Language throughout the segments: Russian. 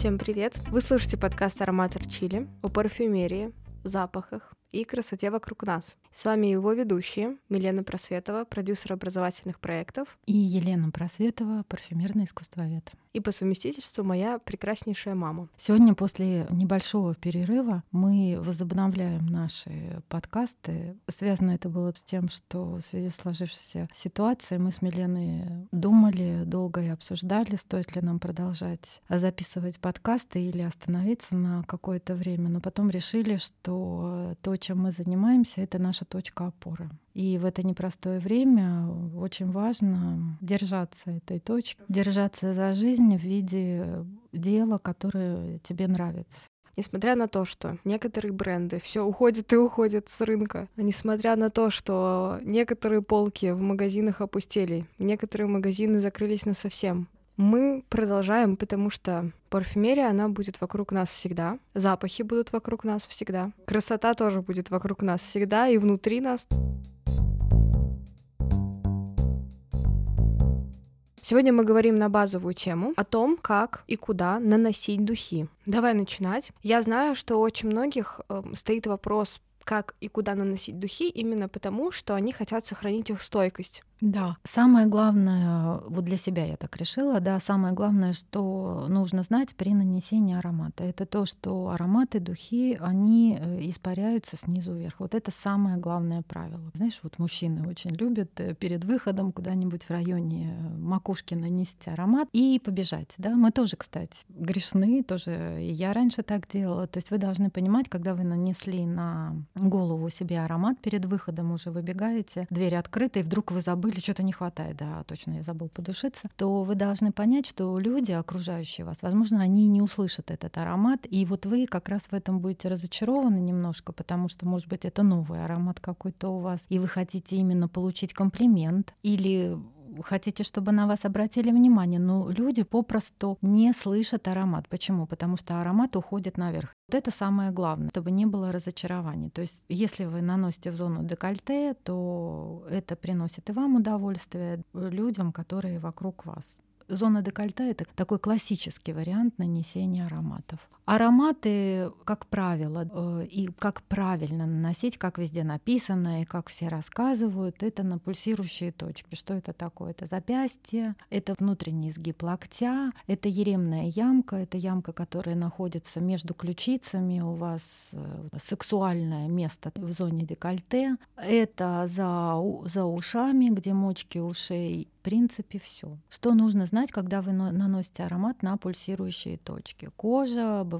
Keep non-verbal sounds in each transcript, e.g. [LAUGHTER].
Всем привет! Вы слушаете подкаст «Ароматор Чили» о парфюмерии, запахах и красоте вокруг нас. С вами его ведущие Милена Просветова, продюсер образовательных проектов. И Елена Просветова, парфюмерный искусствовед. И по совместительству моя прекраснейшая мама. Сегодня после небольшого перерыва мы возобновляем наши подкасты. Связано это было с тем, что в связи с сложившейся ситуацией мы с Миленой думали долго и обсуждали, стоит ли нам продолжать записывать подкасты или остановиться на какое-то время. Но потом решили, что то, чем мы занимаемся, это наша точка опоры. И в это непростое время очень важно держаться этой точки, держаться за жизнь в виде дела, которое тебе нравится. Несмотря на то, что некоторые бренды все уходят и уходят с рынка, несмотря на то, что некоторые полки в магазинах опустели, некоторые магазины закрылись на совсем, мы продолжаем, потому что парфюмерия, она будет вокруг нас всегда, запахи будут вокруг нас всегда, красота тоже будет вокруг нас всегда и внутри нас. Сегодня мы говорим на базовую тему о том, как и куда наносить духи. Давай начинать. Я знаю, что у очень многих э, стоит вопрос, как и куда наносить духи, именно потому, что они хотят сохранить их стойкость. Да, самое главное, вот для себя я так решила, да, самое главное, что нужно знать при нанесении аромата, это то, что ароматы, духи, они э, испаряются снизу вверх. Вот это самое главное правило. Знаешь, вот мужчины очень любят э, перед выходом куда-нибудь в районе э, макушки нанести аромат и побежать, да. Мы тоже, кстати, грешны, тоже я раньше так делала. То есть вы должны понимать, когда вы нанесли на голову себе аромат перед выходом, уже выбегаете, двери открыты, и вдруг вы забыли что-то не хватает, да, точно я забыл подушиться, то вы должны понять, что люди, окружающие вас, возможно, они не услышат этот аромат, и вот вы как раз в этом будете разочарованы немножко, потому что, может быть, это новый аромат какой-то у вас, и вы хотите именно получить комплимент, или хотите, чтобы на вас обратили внимание, но люди попросту не слышат аромат. Почему? Потому что аромат уходит наверх. Вот это самое главное, чтобы не было разочарований. То есть, если вы наносите в зону декольте, то это приносит и вам удовольствие, людям, которые вокруг вас. Зона декольте — это такой классический вариант нанесения ароматов. Ароматы, как правило, э, и как правильно наносить, как везде написано и как все рассказывают, это на пульсирующие точки. Что это такое? Это запястье, это внутренний изгиб локтя, это еремная ямка, это ямка, которая находится между ключицами, у вас э, сексуальное место в зоне декольте, это за, за ушами, где мочки ушей в принципе, все. Что нужно знать, когда вы наносите аромат на пульсирующие точки? Кожа бывает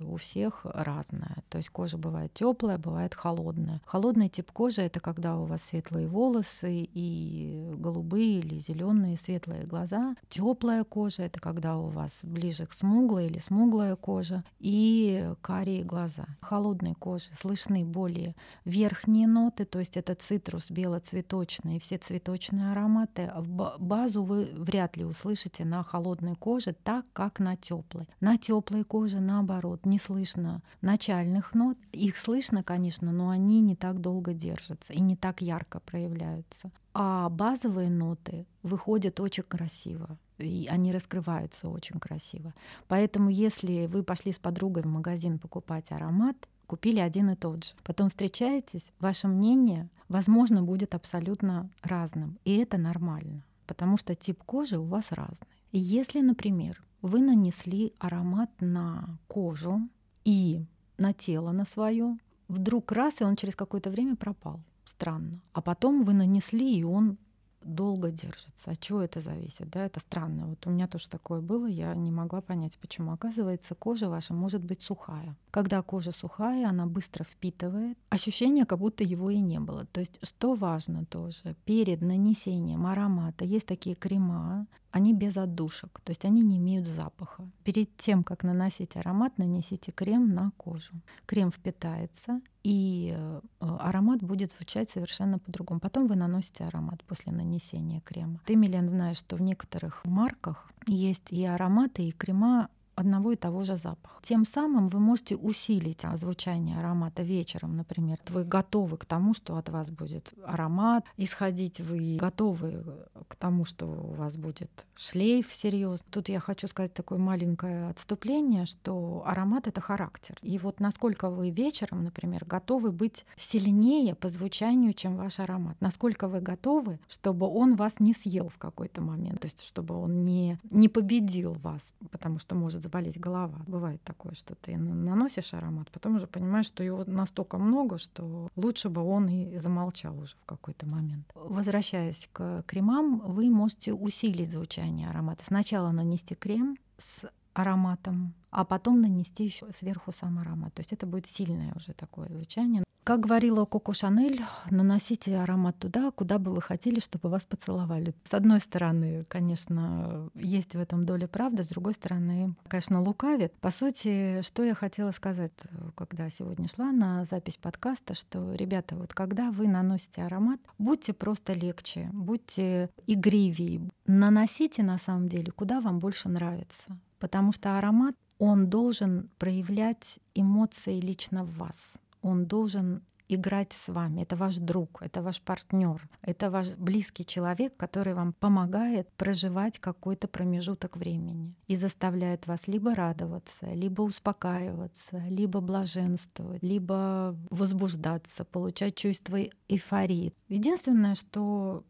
у всех разная. То есть кожа бывает теплая, бывает холодная. Холодный тип кожи это когда у вас светлые волосы и голубые или зеленые светлые глаза. Теплая кожа это когда у вас ближе к смуглой или смуглая кожа и карие глаза. Холодной кожи слышны более верхние ноты, то есть это цитрус, белоцветочные, все цветочные ароматы. В базу вы вряд ли услышите на холодной коже так, как на теплой. На теплой коже, наоборот, не слышно начальных нот. Их слышно, конечно, но они не так долго держатся и не так ярко проявляются. А базовые ноты выходят очень красиво и они раскрываются очень красиво. Поэтому, если вы пошли с подругой в магазин покупать аромат, купили один и тот же, потом встречаетесь, ваше мнение, возможно, будет абсолютно разным, и это нормально потому что тип кожи у вас разный. Если, например, вы нанесли аромат на кожу и на тело на свое, вдруг раз, и он через какое-то время пропал. Странно. А потом вы нанесли, и он долго держится. От чего это зависит? Да, это странно. Вот у меня тоже такое было, я не могла понять, почему. Оказывается, кожа ваша может быть сухая. Когда кожа сухая, она быстро впитывает. Ощущение, как будто его и не было. То есть, что важно тоже, перед нанесением аромата есть такие крема, они без отдушек, то есть они не имеют запаха. Перед тем, как наносить аромат, нанесите крем на кожу. Крем впитается, и э, аромат будет звучать совершенно по-другому. Потом вы наносите аромат после нанесения крема. Ты, Милен, знаешь, что в некоторых марках есть и ароматы, и крема одного и того же запаха. Тем самым вы можете усилить звучание аромата вечером, например. Вы готовы к тому, что от вас будет аромат исходить, вы готовы к тому, что у вас будет шлейф серьезно. Тут я хочу сказать такое маленькое отступление, что аромат — это характер. И вот насколько вы вечером, например, готовы быть сильнее по звучанию, чем ваш аромат. Насколько вы готовы, чтобы он вас не съел в какой-то момент, то есть чтобы он не, не победил вас, потому что может заболеть голова. Бывает такое, что ты наносишь аромат, потом уже понимаешь, что его настолько много, что лучше бы он и замолчал уже в какой-то момент. Возвращаясь к кремам, вы можете усилить звучание аромата. Сначала нанести крем с ароматом, а потом нанести еще сверху сам аромат. То есть это будет сильное уже такое звучание. Как говорила Коко Шанель, наносите аромат туда, куда бы вы хотели, чтобы вас поцеловали. С одной стороны, конечно, есть в этом доля правды, с другой стороны, конечно, лукавит. По сути, что я хотела сказать, когда сегодня шла на запись подкаста, что, ребята, вот когда вы наносите аромат, будьте просто легче, будьте игривее, наносите на самом деле, куда вам больше нравится. Потому что аромат, он должен проявлять эмоции лично в вас он должен играть с вами. Это ваш друг, это ваш партнер, это ваш близкий человек, который вам помогает проживать какой-то промежуток времени и заставляет вас либо радоваться, либо успокаиваться, либо блаженствовать, либо возбуждаться, получать чувство эйфории. Единственное, что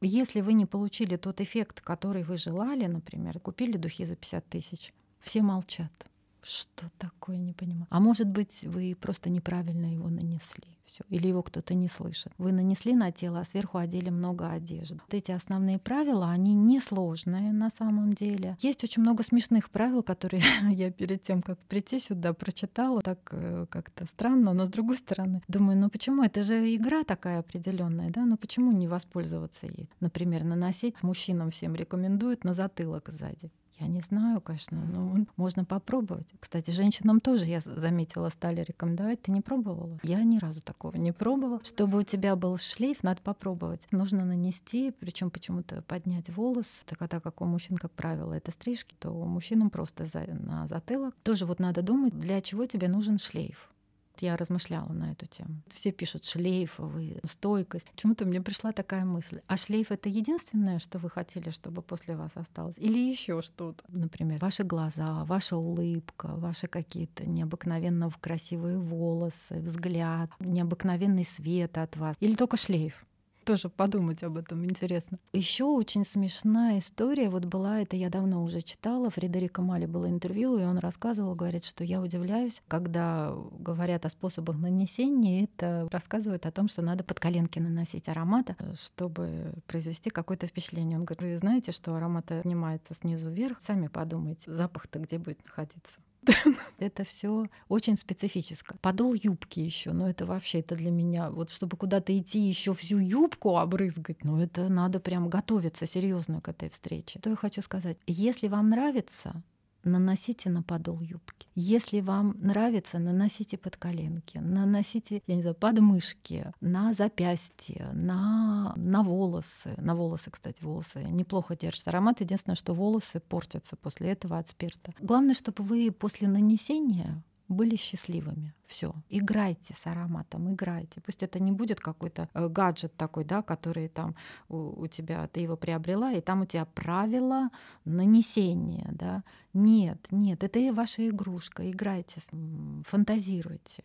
если вы не получили тот эффект, который вы желали, например, купили духи за 50 тысяч, все молчат. Что такое, не понимаю. А может быть, вы просто неправильно его нанесли. Все. Или его кто-то не слышит. Вы нанесли на тело, а сверху одели много одежды. Вот эти основные правила, они несложные на самом деле. Есть очень много смешных правил, которые [LAUGHS] я перед тем, как прийти сюда, прочитала. Так э, как-то странно, но с другой стороны, думаю, ну почему? Это же игра такая определенная, да? Ну почему не воспользоваться ей? Например, наносить мужчинам всем рекомендуют на затылок сзади. Я не знаю, конечно, но можно попробовать. Кстати, женщинам тоже, я заметила, стали рекомендовать. Ты не пробовала? Я ни разу такого не пробовала. Чтобы у тебя был шлейф, надо попробовать. Нужно нанести, причем почему-то поднять волос. Так, а так как у мужчин, как правило, это стрижки, то у мужчинам просто за, на затылок. Тоже вот надо думать, для чего тебе нужен шлейф. Я размышляла на эту тему. Все пишут шлейфовый, стойкость. Почему-то мне пришла такая мысль. А шлейф это единственное, что вы хотели, чтобы после вас осталось? Или еще что-то? Например, ваши глаза, ваша улыбка, ваши какие-то необыкновенно красивые волосы, взгляд, необыкновенный свет от вас. Или только шлейф? Тоже подумать об этом интересно. Еще очень смешная история вот была, это я давно уже читала, Фредерика Мали было интервью, и он рассказывал, говорит, что я удивляюсь, когда говорят о способах нанесения, это рассказывают о том, что надо под коленки наносить аромата, чтобы произвести какое-то впечатление. Он говорит, вы знаете, что аромат поднимается снизу вверх, сами подумайте, запах-то где будет находиться. [LAUGHS] Это все очень специфическое. Подол юбки еще, но это вообще это для меня вот чтобы куда-то идти еще всю юбку обрызгать, ну это надо прям готовиться серьезно к этой встрече. Что я хочу сказать? Если вам нравится, наносите на подол юбки. Если вам нравится, наносите под коленки, наносите, я не знаю, под мышки, на запястье, на, на волосы. На волосы, кстати, волосы неплохо держат аромат. Единственное, что волосы портятся после этого от спирта. Главное, чтобы вы после нанесения были счастливыми. Все. Играйте с ароматом, играйте. Пусть это не будет какой-то э, гаджет такой, да, который там у, у тебя, ты его приобрела, и там у тебя правила нанесения, да. Нет, нет, это и ваша игрушка. Играйте, фантазируйте.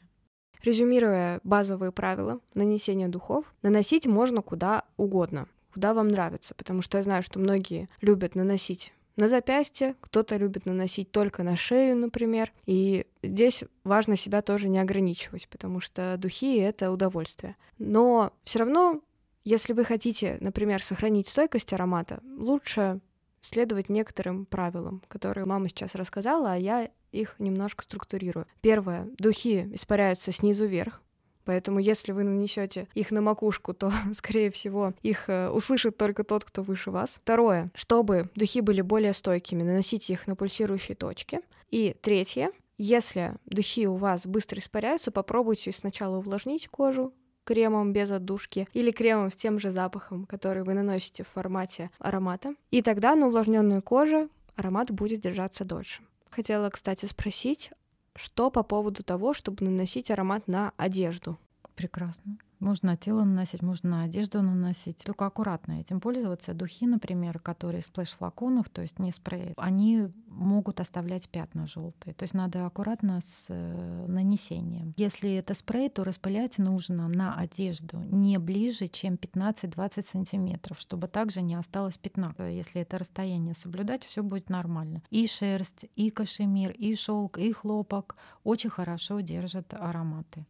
Резюмируя базовые правила нанесения духов, наносить можно куда угодно, куда вам нравится, потому что я знаю, что многие любят наносить на запястье, кто-то любит наносить только на шею, например. И здесь важно себя тоже не ограничивать, потому что духи — это удовольствие. Но все равно, если вы хотите, например, сохранить стойкость аромата, лучше следовать некоторым правилам, которые мама сейчас рассказала, а я их немножко структурирую. Первое. Духи испаряются снизу вверх, Поэтому если вы нанесете их на макушку, то, [LAUGHS] скорее всего, их э, услышит только тот, кто выше вас. Второе, чтобы духи были более стойкими, наносите их на пульсирующие точки. И третье, если духи у вас быстро испаряются, попробуйте сначала увлажнить кожу, кремом без отдушки или кремом с тем же запахом, который вы наносите в формате аромата. И тогда на увлажненную кожу аромат будет держаться дольше. Хотела, кстати, спросить, что по поводу того, чтобы наносить аромат на одежду? Прекрасно. Можно на тело наносить, можно на одежду наносить. Только аккуратно этим пользоваться. Духи, например, которые в сплэш-флаконах, то есть не спрей, они могут оставлять пятна желтые. То есть надо аккуратно с э, нанесением. Если это спрей, то распылять нужно на одежду не ближе, чем 15-20 сантиметров, чтобы также не осталось пятна. Если это расстояние соблюдать, все будет нормально. И шерсть, и кашемир, и шелк, и хлопок очень хорошо держат ароматы.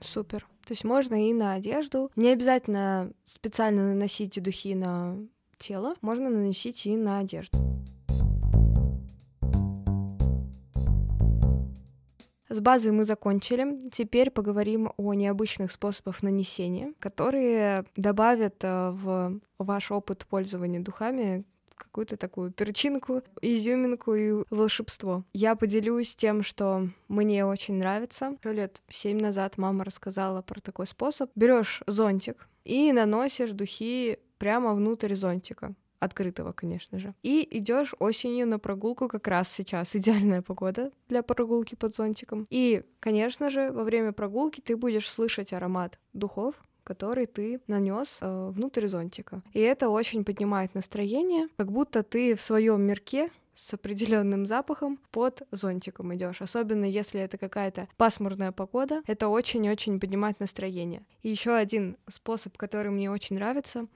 Супер. То есть можно и на одежду. Не обязательно специально наносить духи на тело, можно наносить и на одежду. С базой мы закончили. Теперь поговорим о необычных способах нанесения, которые добавят э, в ваш опыт пользования духами какую-то такую перчинку, изюминку и волшебство. Я поделюсь тем, что мне очень нравится. Лет семь назад мама рассказала про такой способ. Берешь зонтик и наносишь духи прямо внутрь зонтика открытого, конечно же. И идешь осенью на прогулку как раз сейчас. Идеальная погода для прогулки под зонтиком. И, конечно же, во время прогулки ты будешь слышать аромат духов, который ты нанес э, внутрь зонтика. И это очень поднимает настроение, как будто ты в своем мирке с определенным запахом под зонтиком идешь. Особенно если это какая-то пасмурная погода, это очень-очень поднимает настроение. И еще один способ, который мне очень нравится,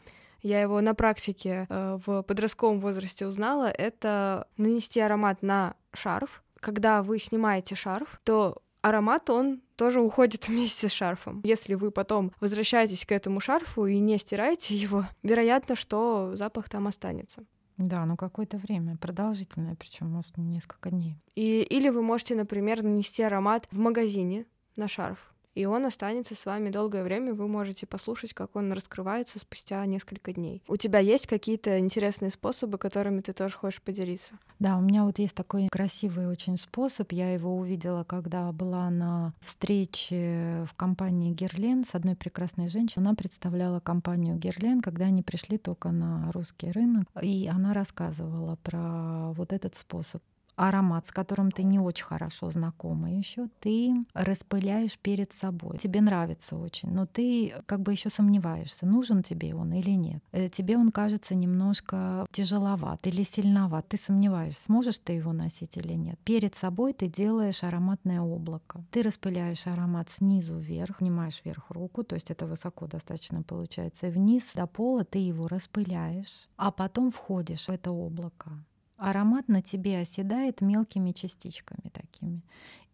я его на практике э, в подростковом возрасте узнала, это нанести аромат на шарф. Когда вы снимаете шарф, то аромат, он тоже уходит [LAUGHS] вместе с шарфом. Если вы потом возвращаетесь к этому шарфу и не стираете его, вероятно, что запах там останется. Да, ну какое-то время, продолжительное, причем может несколько дней. И, или вы можете, например, нанести аромат в магазине на шарф и он останется с вами долгое время, вы можете послушать, как он раскрывается спустя несколько дней. У тебя есть какие-то интересные способы, которыми ты тоже хочешь поделиться? Да, у меня вот есть такой красивый очень способ. Я его увидела, когда была на встрече в компании Герлен с одной прекрасной женщиной. Она представляла компанию Герлен, когда они пришли только на русский рынок, и она рассказывала про вот этот способ аромат, с которым ты не очень хорошо знакома еще, ты распыляешь перед собой. Тебе нравится очень, но ты как бы еще сомневаешься, нужен тебе он или нет. Э, тебе он кажется немножко тяжеловат или сильноват. Ты сомневаешься, сможешь ты его носить или нет. Перед собой ты делаешь ароматное облако. Ты распыляешь аромат снизу вверх, снимаешь вверх руку, то есть это высоко достаточно получается, и вниз до пола ты его распыляешь, а потом входишь в это облако аромат на тебе оседает мелкими частичками такими.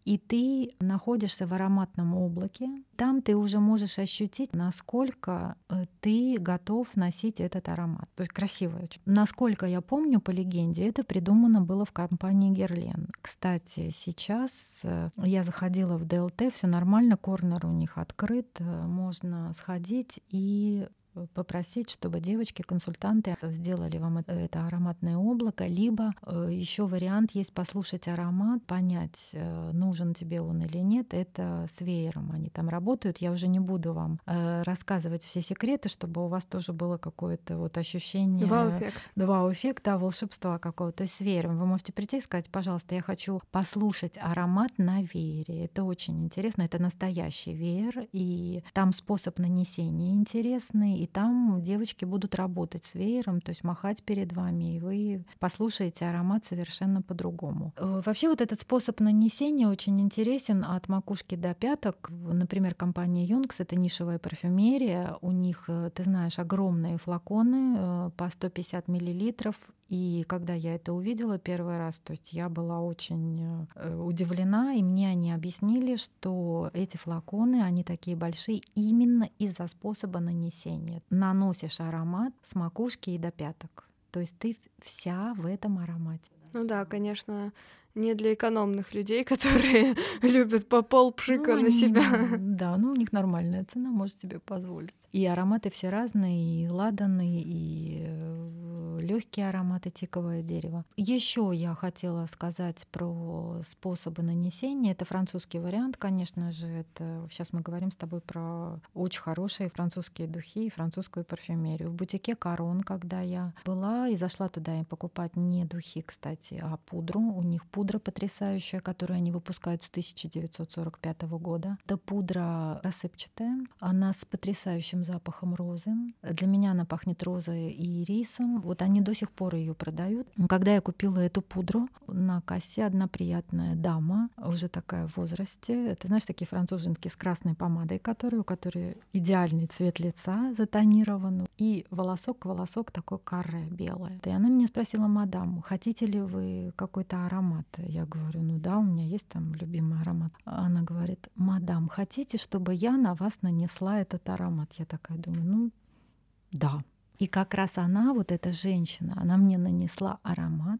И ты находишься в ароматном облаке. Там ты уже можешь ощутить, насколько э, ты готов носить этот аромат. То есть красиво. Насколько я помню по легенде, это придумано было в компании Герлен. Кстати, сейчас э, я заходила в ДЛТ, все нормально, корнер у них открыт, э, можно сходить и попросить, чтобы девочки-консультанты сделали вам это ароматное облако, либо э, еще вариант есть послушать аромат, понять, э, нужен тебе он или нет. Это с веером они там работают. Я уже не буду вам э, рассказывать все секреты, чтобы у вас тоже было какое-то вот ощущение... Вау-эффект. Вау-эффект, да, волшебства какого-то. То есть с веером вы можете прийти и сказать, пожалуйста, я хочу послушать аромат на веере. Это очень интересно, это настоящий веер, и там способ нанесения интересный, и там девочки будут работать с веером, то есть махать перед вами, и вы послушаете аромат совершенно по-другому. Э, вообще вот этот способ нанесения очень интересен от макушки до пяток. Например, компания Юнкс — это нишевая парфюмерия. У них, э, ты знаешь, огромные флаконы э, по 150 миллилитров, и когда я это увидела первый раз, то есть я была очень э, удивлена, и мне они объяснили, что эти флаконы, они такие большие именно из-за способа нанесения. Наносишь аромат с макушки и до пяток. То есть ты вся в этом аромате. Ну да, конечно, не для экономных людей, [LAUGHS] которые [LAUGHS] любят по пол пшика ну, на себя. [LAUGHS] Да, ну у них нормальная цена, может себе позволить. И ароматы все разные, и ладаны, и э, легкие ароматы тиковое дерево. Еще я хотела сказать про способы нанесения. Это французский вариант, конечно же. Это сейчас мы говорим с тобой про очень хорошие французские духи и французскую парфюмерию. В бутике Корон, когда я была и зашла туда и покупать не духи, кстати, а пудру. У них пудра потрясающая, которую они выпускают с 1945 года. Это пудра рассыпчатая. Она с потрясающим запахом розы. Для меня она пахнет розой и рисом. Вот они до сих пор ее продают. Когда я купила эту пудру, на кассе одна приятная дама, уже такая в возрасте. Это, знаешь, такие француженки с красной помадой, которые, у которой идеальный цвет лица затонирован. И волосок, волосок такой каре белое. И она меня спросила, мадам, хотите ли вы какой-то аромат? Я говорю, ну да, у меня есть там любимый аромат. Она говорит, мадам, хотите, чтобы я на вас нанесла этот аромат? Я такая думаю, ну да. И как раз она, вот эта женщина, она мне нанесла аромат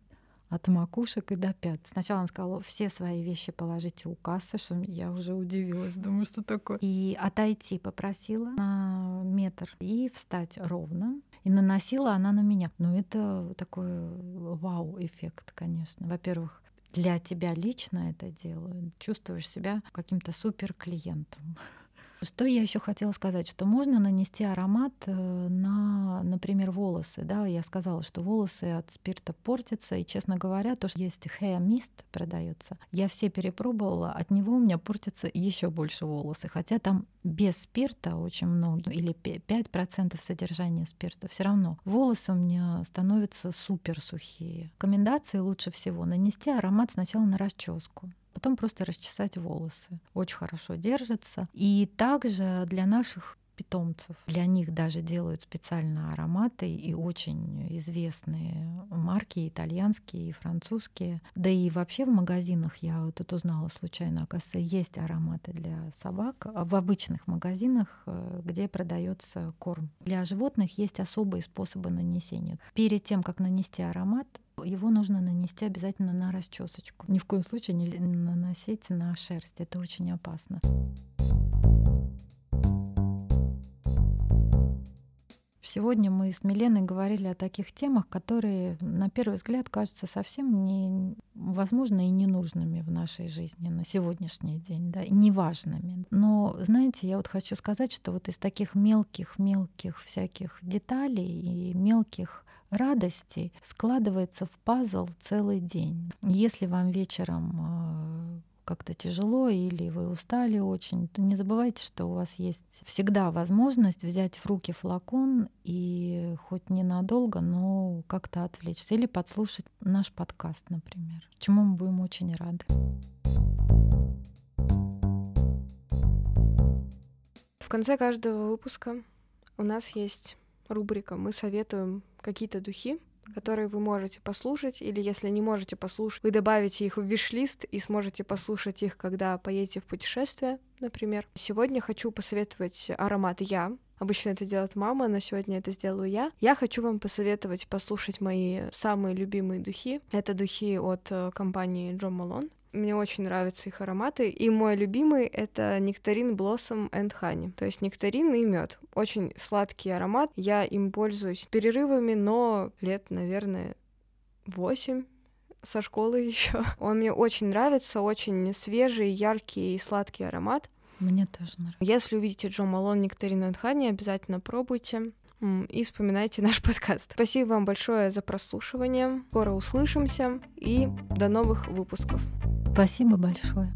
от макушек и до пят. Сначала она сказала, все свои вещи положите у кассы, что я уже удивилась, думаю, что такое. И отойти попросила на метр и встать ровно. И наносила она на меня. Ну, это такой вау-эффект, конечно. Во-первых, для тебя лично это делаю, чувствуешь себя каким-то супер клиентом. Что я еще хотела сказать, что можно нанести аромат э, на, например, волосы. Да, я сказала, что волосы от спирта портятся, и, честно говоря, то, что есть hair mist продается, я все перепробовала, от него у меня портятся еще больше волосы, хотя там без спирта очень много, или 5% содержания спирта, все равно волосы у меня становятся супер сухие. Рекомендации лучше всего нанести аромат сначала на расческу потом просто расчесать волосы. Очень хорошо держится. И также для наших питомцев. Для них даже делают специально ароматы и очень известные марки, итальянские и французские. Да и вообще в магазинах я вот тут узнала случайно, оказывается, есть ароматы для собак в обычных магазинах, э, где продается корм. Для животных есть особые способы нанесения. Перед тем, как нанести аромат, его нужно нанести обязательно на расчесочку. Ни в коем случае не наносить на шерсть. Это очень опасно. Сегодня мы с Миленой говорили о таких темах, которые на первый взгляд кажутся совсем невозможно и ненужными в нашей жизни на сегодняшний день, да, и неважными. Но, знаете, я вот хочу сказать, что вот из таких мелких-мелких всяких деталей и мелких радости складывается в пазл целый день. Если вам вечером э, как-то тяжело или вы устали очень, то не забывайте, что у вас есть всегда возможность взять в руки флакон и хоть ненадолго, но как-то отвлечься или подслушать наш подкаст, например, чему мы будем очень рады. В конце каждого выпуска у нас есть рубрика «Мы советуем какие-то духи, которые вы можете послушать, или если не можете послушать, вы добавите их в виш-лист и сможете послушать их, когда поедете в путешествие, например. Сегодня хочу посоветовать аромат «Я». Обычно это делает мама, но сегодня это сделаю я. Я хочу вам посоветовать послушать мои самые любимые духи. Это духи от э, компании Джон Малон. Мне очень нравятся их ароматы. И мой любимый — это нектарин Blossom and Honey. То есть нектарин и мед. Очень сладкий аромат. Я им пользуюсь перерывами, но лет, наверное, восемь со школы [LAUGHS] еще. Он мне очень нравится, очень свежий, яркий и сладкий аромат. Мне тоже нравится. Если увидите Джо Малон Нектарин Honey, обязательно пробуйте и вспоминайте [LAUGHS] наш подкаст. Спасибо вам большое за прослушивание. Скоро услышимся и до новых выпусков. Спасибо большое.